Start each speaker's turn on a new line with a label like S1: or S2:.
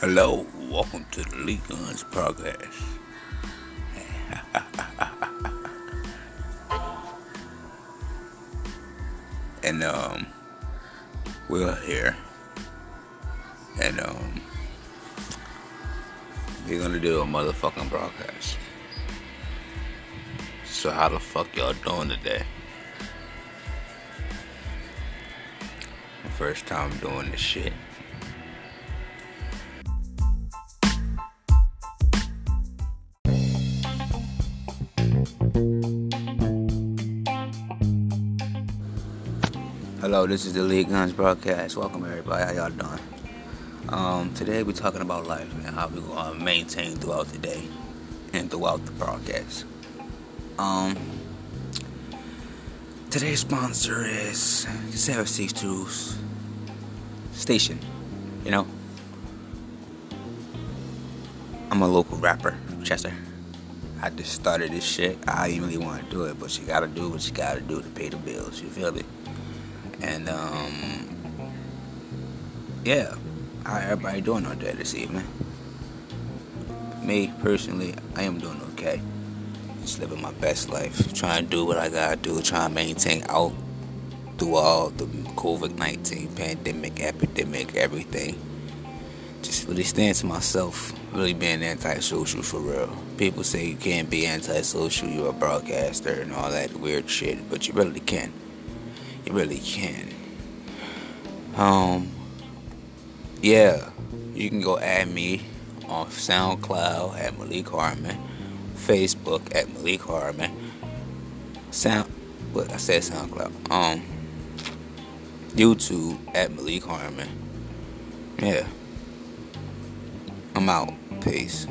S1: Hello, welcome to the League Guns Podcast. and um, we're here, and um, we're gonna do a motherfucking broadcast. So how the fuck y'all doing today? First time doing this shit. Hello, this is the League Guns broadcast. Welcome everybody. How y'all doing? Um, today we're talking about life and how we're gonna maintain throughout the day and throughout the broadcast. Um, today's sponsor is Seven Six Two's station. You know, I'm a local rapper, Chester. I just started this shit. I didn't really want to do it, but you gotta do what you gotta do to pay the bills. You feel me? And um, yeah, how everybody doing out there this evening? Me personally, I am doing okay. Just living my best life, trying to do what I gotta do, trying to maintain out through all the COVID 19 pandemic, epidemic, everything. Just really stand to myself, really being antisocial for real. People say you can't be antisocial, you're a broadcaster and all that weird shit, but you really can. You really can. Um, yeah, you can go add me on SoundCloud at Malik Harmon, Facebook at Malik Harmon, Sound, what I said SoundCloud, um, YouTube at Malik Harmon. Yeah, I'm out. Peace.